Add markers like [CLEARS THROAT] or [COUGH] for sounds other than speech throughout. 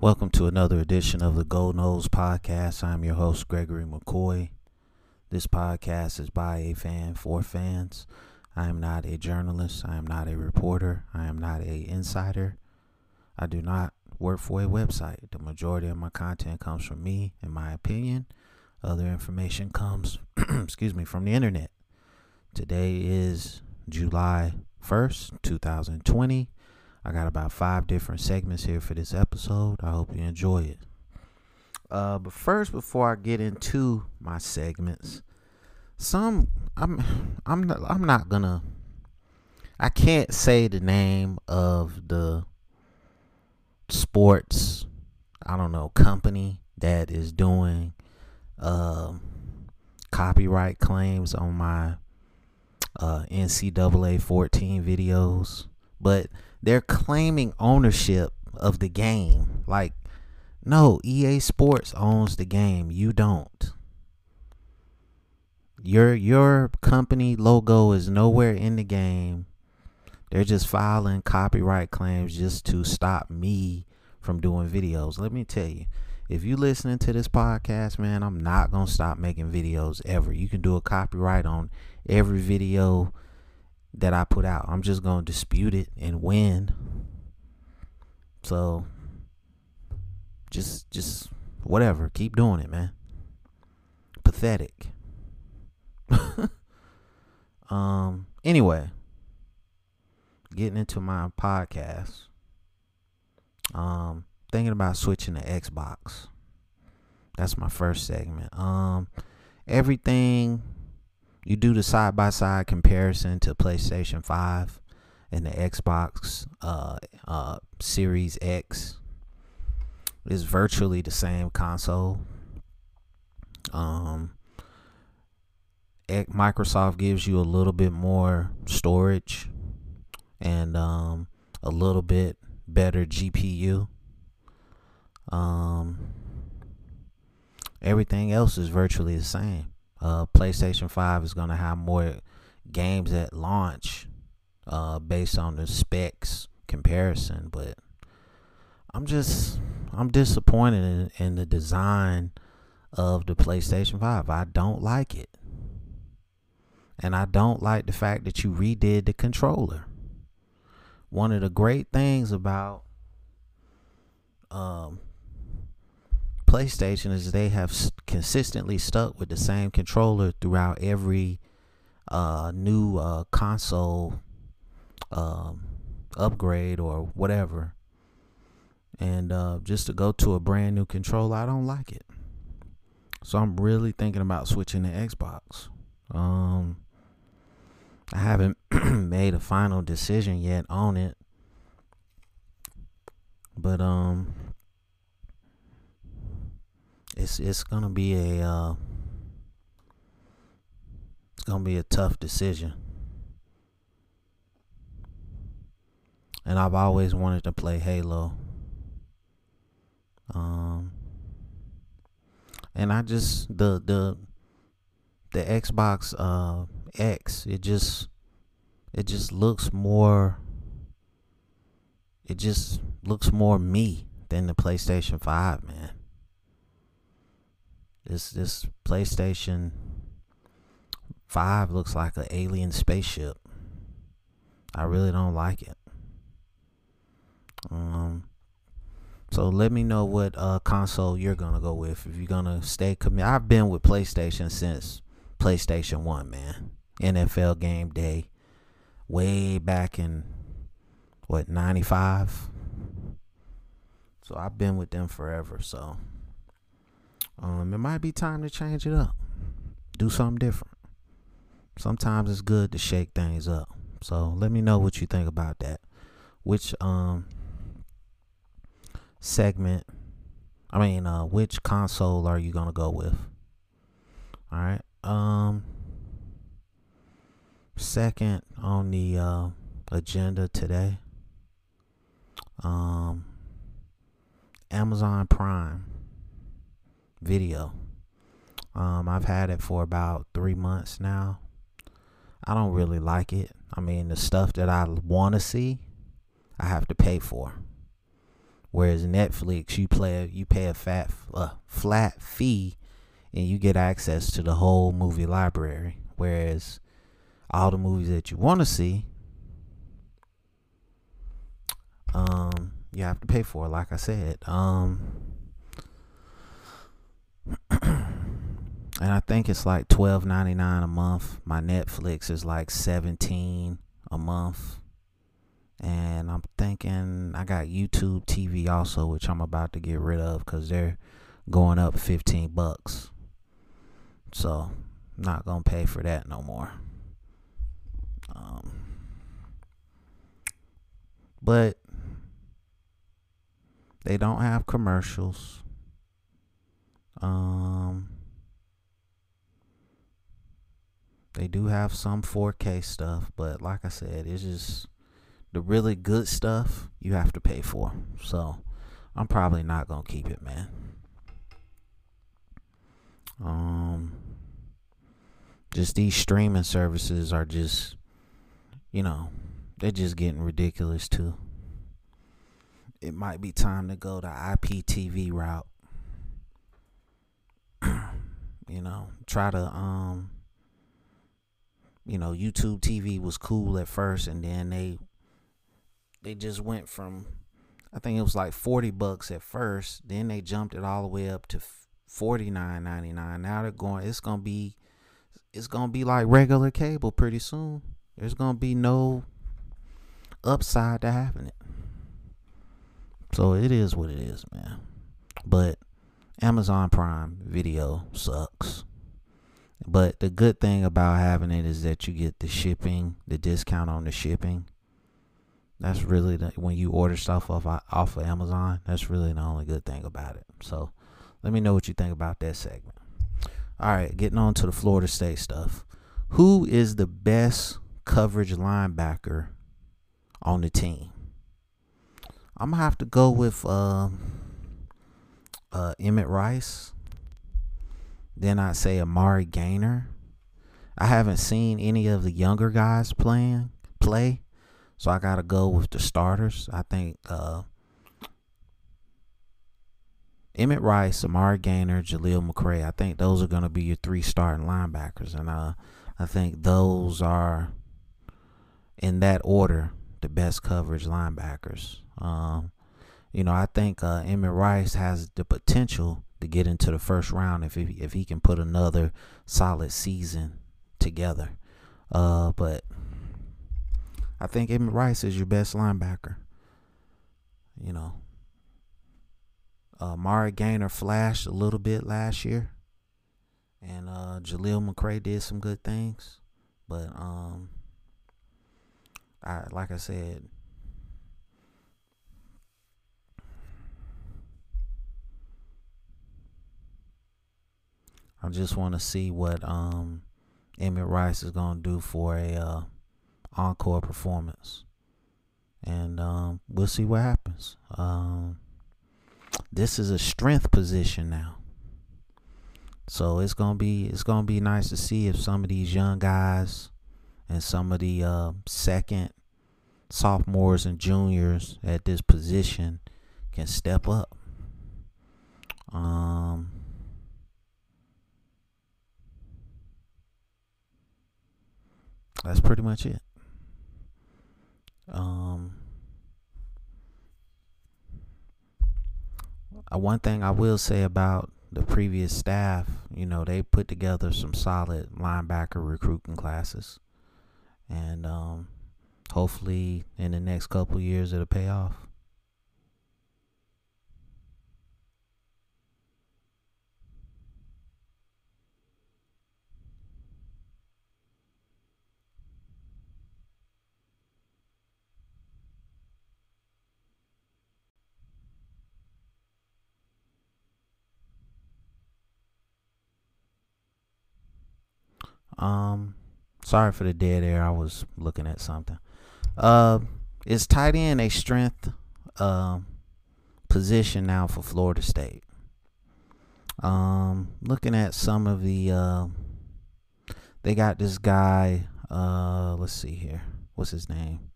Welcome to another edition of the Gold Nose Podcast. I'm your host, Gregory McCoy. This podcast is by a fan for fans. I am not a journalist. I am not a reporter. I am not a insider. I do not work for a website. The majority of my content comes from me and my opinion. Other information comes, [CLEARS THROAT] excuse me, from the internet. Today is July 1st, 2020. I got about five different segments here for this episode. I hope you enjoy it. Uh, but first, before I get into my segments, some I'm I'm not, I'm not gonna I can't say the name of the sports I don't know company that is doing um copyright claims on my uh, NCAA 14 videos, but they're claiming ownership of the game. Like, no, EA Sports owns the game. You don't. Your your company logo is nowhere in the game. They're just filing copyright claims just to stop me from doing videos. Let me tell you, if you listening to this podcast, man, I'm not gonna stop making videos ever. You can do a copyright on every video that I put out. I'm just gonna dispute it and win. So just just whatever. Keep doing it, man. Pathetic. [LAUGHS] um anyway, getting into my podcast. Um thinking about switching to Xbox. That's my first segment. Um everything you do the side by side comparison to PlayStation 5 and the Xbox uh uh Series X it's virtually the same console. Um Microsoft gives you a little bit more storage and um, a little bit better GPU. Um, everything else is virtually the same. Uh, PlayStation 5 is going to have more games at launch uh, based on the specs comparison, but I'm just I'm disappointed in, in the design of the PlayStation 5. I don't like it. And I don't like the fact that you redid the controller. One of the great things about um, PlayStation is they have consistently stuck with the same controller throughout every uh, new uh, console um, upgrade or whatever. And uh, just to go to a brand new controller, I don't like it. So I'm really thinking about switching to Xbox. Um, I haven't [CLEARS THROAT] made a final decision yet on it. But um it's it's gonna be a uh, it's gonna be a tough decision. And I've always wanted to play Halo. Um and I just the the the Xbox uh X it just it just looks more it just looks more me than the PlayStation 5, man. This this PlayStation 5 looks like an alien spaceship. I really don't like it. Um so let me know what uh console you're gonna go with. If you're gonna stay committed, I've been with PlayStation since PlayStation 1, man. NFL game day way back in what 95 so i've been with them forever so um it might be time to change it up do something different sometimes it's good to shake things up so let me know what you think about that which um segment I mean, uh, which console are you gonna go with? All right. Um. Second on the uh, agenda today. Um. Amazon Prime Video. Um, I've had it for about three months now. I don't really like it. I mean, the stuff that I want to see, I have to pay for. Whereas Netflix, you play, you pay a fat, uh, flat fee, and you get access to the whole movie library. Whereas all the movies that you want to see, um, you have to pay for. Like I said, um, and I think it's like twelve ninety nine a month. My Netflix is like seventeen a month. And I'm thinking I got YouTube TV also, which I'm about to get rid of because they're going up 15 bucks. So, not to pay for that no more. Um, but they don't have commercials. Um, they do have some 4K stuff, but like I said, it's just the really good stuff you have to pay for. So I'm probably not gonna keep it, man. Um, just these streaming services are just, you know, they're just getting ridiculous too. It might be time to go the IPTV route. [CLEARS THROAT] you know, try to um you know, YouTube TV was cool at first, and then they they just went from I think it was like forty bucks at first, then they jumped it all the way up to forty nine ninety nine. Now they're going. It's gonna be it's gonna be like regular cable pretty soon. There's gonna be no upside to having it. So it is what it is, man. But Amazon Prime Video sucks. But the good thing about having it is that you get the shipping, the discount on the shipping. That's really the, when you order stuff off off of Amazon. That's really the only good thing about it. So, let me know what you think about that segment. All right, getting on to the Florida State stuff. Who is the best coverage linebacker on the team? I'm gonna have to go with uh, uh, Emmett Rice. Then I'd say Amari Gainer. I haven't seen any of the younger guys playing play, so I gotta go with the starters. I think uh, Emmett Rice, Amari Gainer, Jaleel McRae. I think those are gonna be your three starting linebackers, and uh, I think those are in that order the best coverage linebackers. Um, you know, I think uh, Emmett Rice has the potential to get into the first round if he, if he can put another solid season together. Uh, but I think Emmett Rice is your best linebacker. You know, uh, Mari Gainer flashed a little bit last year, and uh, Jaleel McRae did some good things, but um, I like I said, I just want to see what um Emmett Rice is gonna do for a uh, encore performance, and um, we'll see what happens. Um, this is a strength position now, so it's gonna be it's gonna be nice to see if some of these young guys and some of the uh, second sophomores and juniors at this position can step up. Um, that's pretty much it. Um, uh, one thing I will say about the previous staff, you know, they put together some solid linebacker recruiting classes, and um, hopefully in the next couple years it'll pay off. Um, sorry for the dead air. I was looking at something. Uh, is tight end a strength uh, position now for Florida State? Um, looking at some of the, uh, they got this guy. Uh, let's see here. What's his name?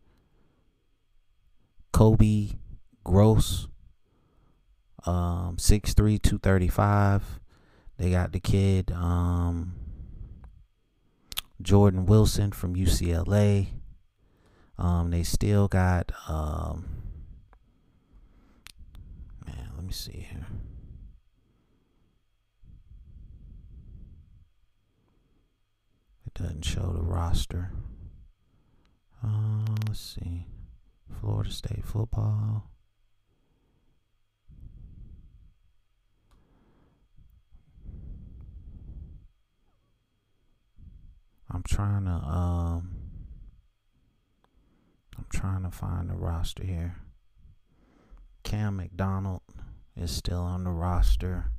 Kobe Gross. Um, 6'3", 235. They got the kid, um, Jordan Wilson from UCLA. Um, they still got, um, man, let me see here. It doesn't show the roster. Uh, let's see. Florida State football. I'm trying to um I'm trying to find the roster here. Cam McDonald is still on the roster.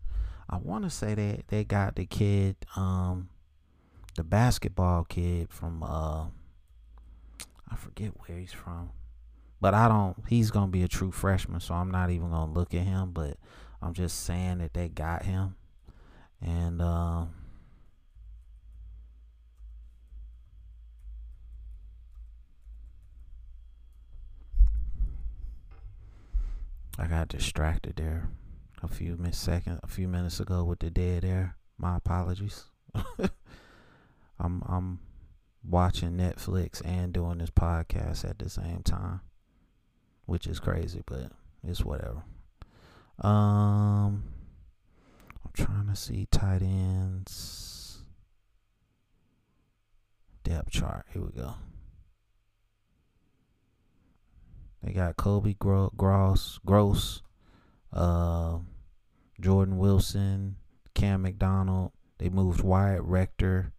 I want to say that they got the kid um the basketball kid from uh I forget where he's from. But I don't he's going to be a true freshman, so I'm not even going to look at him, but I'm just saying that they got him. And um uh, I got distracted there a few minutes second a few minutes ago with the dead air. My apologies. [LAUGHS] I'm I'm watching Netflix and doing this podcast at the same time, which is crazy, but it's whatever. Um, I'm trying to see tight ends depth chart. Here we go. They got Kobe Gross, Gross, uh, Jordan Wilson, Cam McDonald. They moved Wyatt Rector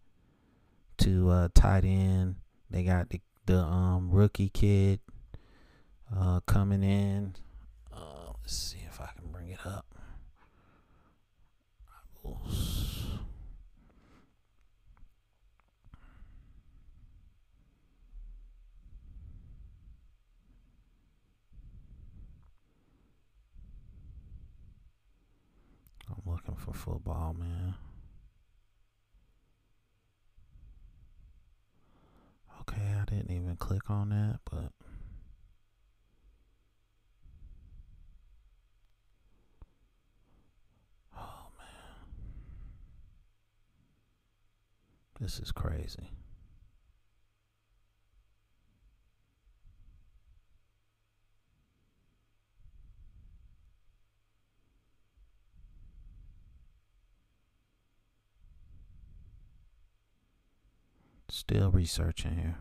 to uh, tight end. They got the the um, rookie kid uh, coming in. Uh, let's see if I can bring it up. looking for football, man. Okay, I didn't even click on that, but oh man, this is crazy. Still researching here.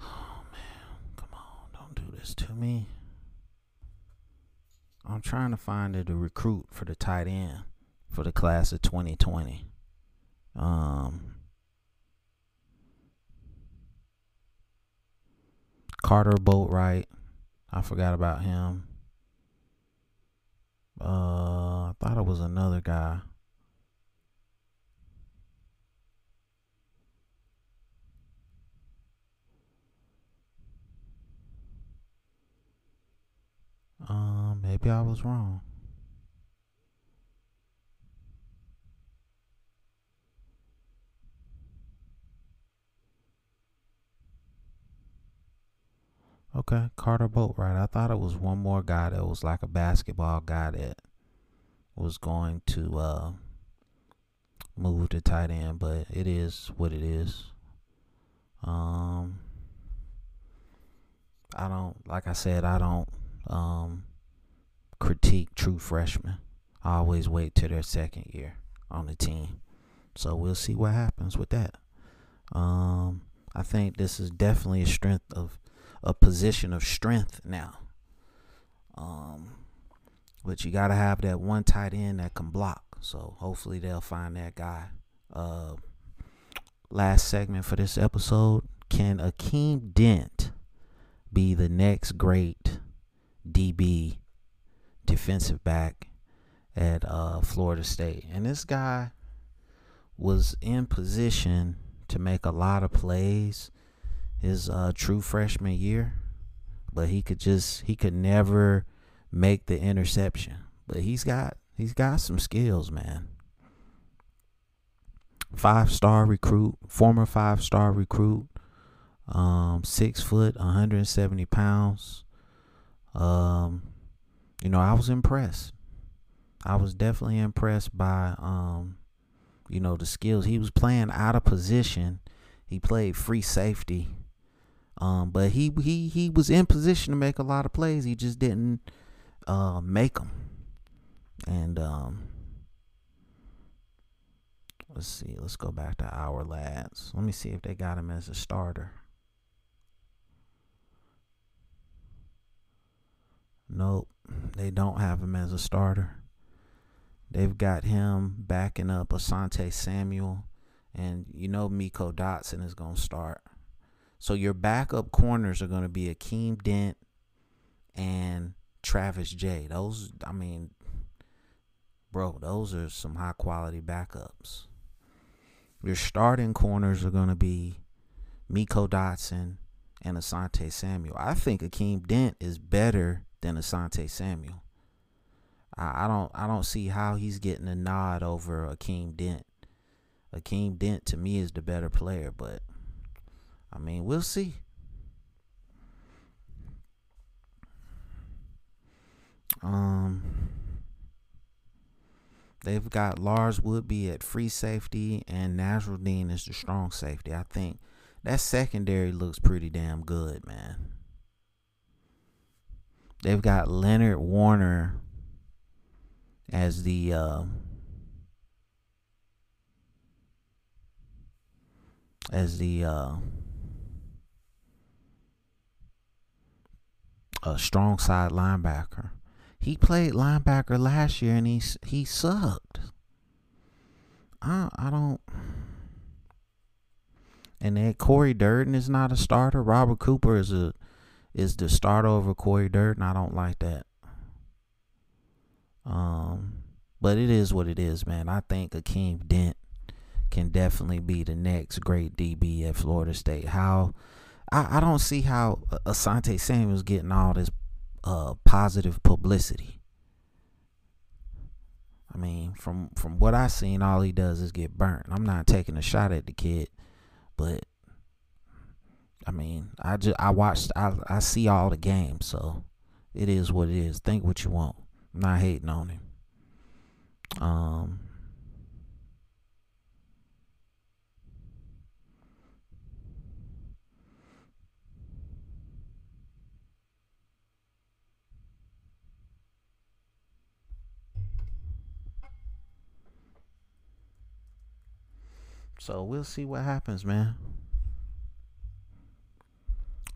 Oh man, come on, don't do this to me. I'm trying to find a, recruit for the tight end for the class of 2020. Um, Carter Boatwright. I forgot about him. Uh, I thought it was another guy. Um, maybe I was wrong. Okay, Carter Boatwright. I thought it was one more guy that was like a basketball guy that was going to uh, move to tight end, but it is what it is. Um, I don't like I said I don't um, critique true freshmen. I always wait till their second year on the team. So we'll see what happens with that. Um, I think this is definitely a strength of a position of strength now. Um, But you got to have that one tight end that can block. So hopefully they'll find that guy. Uh, last segment for this episode. Can Akeem Dent be the next great DB defensive back at uh, Florida State? And this guy was in position to make a lot of plays his uh, true freshman year, but he could just he could never make the interception. But he's got he's got some skills, man. Five star recruit, former five star recruit, um, six foot, 170 pounds. Um, you know, I was impressed. I was definitely impressed by um, you know, the skills. He was playing out of position. He played free safety. Um, but he he he was in position to make a lot of plays. He just didn't uh, make them. And um, let's see. Let's go back to Ourlads. Let me see if they got him as a starter. Nope, they don't have him as a starter. They've got him backing up Asante Samuel, and you know Meiko Dotson is going to start. So your backup corners are going to be Akeem Dent and Travis Jay. Those, I mean, bro, those are some high quality backups. Your starting corners are going to be Meiko Dotson and Asante Samuel. I think Akeem Dent is better than Asante Samuel. I, I don't I don't see how he's getting a nod over Akeem Dent. Akeem Dent to me is the better player, but I mean we'll see. Um they've got Lars-Woodbey at free safety and Nasirildeen is the strong safety. I think that secondary looks pretty damn good, man. They've got Leonard Warner as the uh, as the uh, a strong side linebacker. He played linebacker last year and he he sucked. I I don't. And then Corey Durden is not a starter. Robert Cooper is a is the starter over Corey Dirt, and I don't like that. Um, but it is what it is, man. I think Akeem Dent can definitely be the next great DB at Florida State. How I, I don't see how Asante Samuel's getting all this uh, positive publicity. I mean, from from what I've seen, all he does is get burnt. I'm not taking a shot at the kid, but I mean, I just I watched I I see all the games, so it is what it is. Think what you want. I'm not hating on him. Um, so we'll see what happens, man.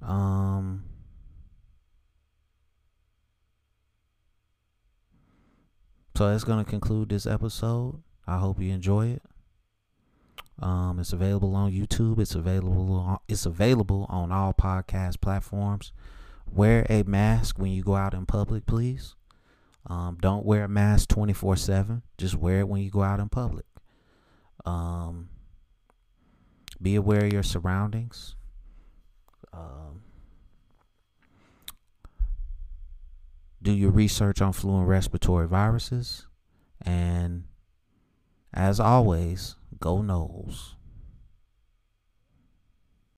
Um. So that's gonna conclude this episode. I hope you enjoy it. Um, it's available on YouTube. It's available. On, it's available on all podcast platforms. Wear a mask when you go out in public, please. Um, don't wear a mask twenty four seven. Just wear it when you go out in public. Um, be aware of your surroundings. Um, do your research on flu and respiratory viruses. And as always, go Noles.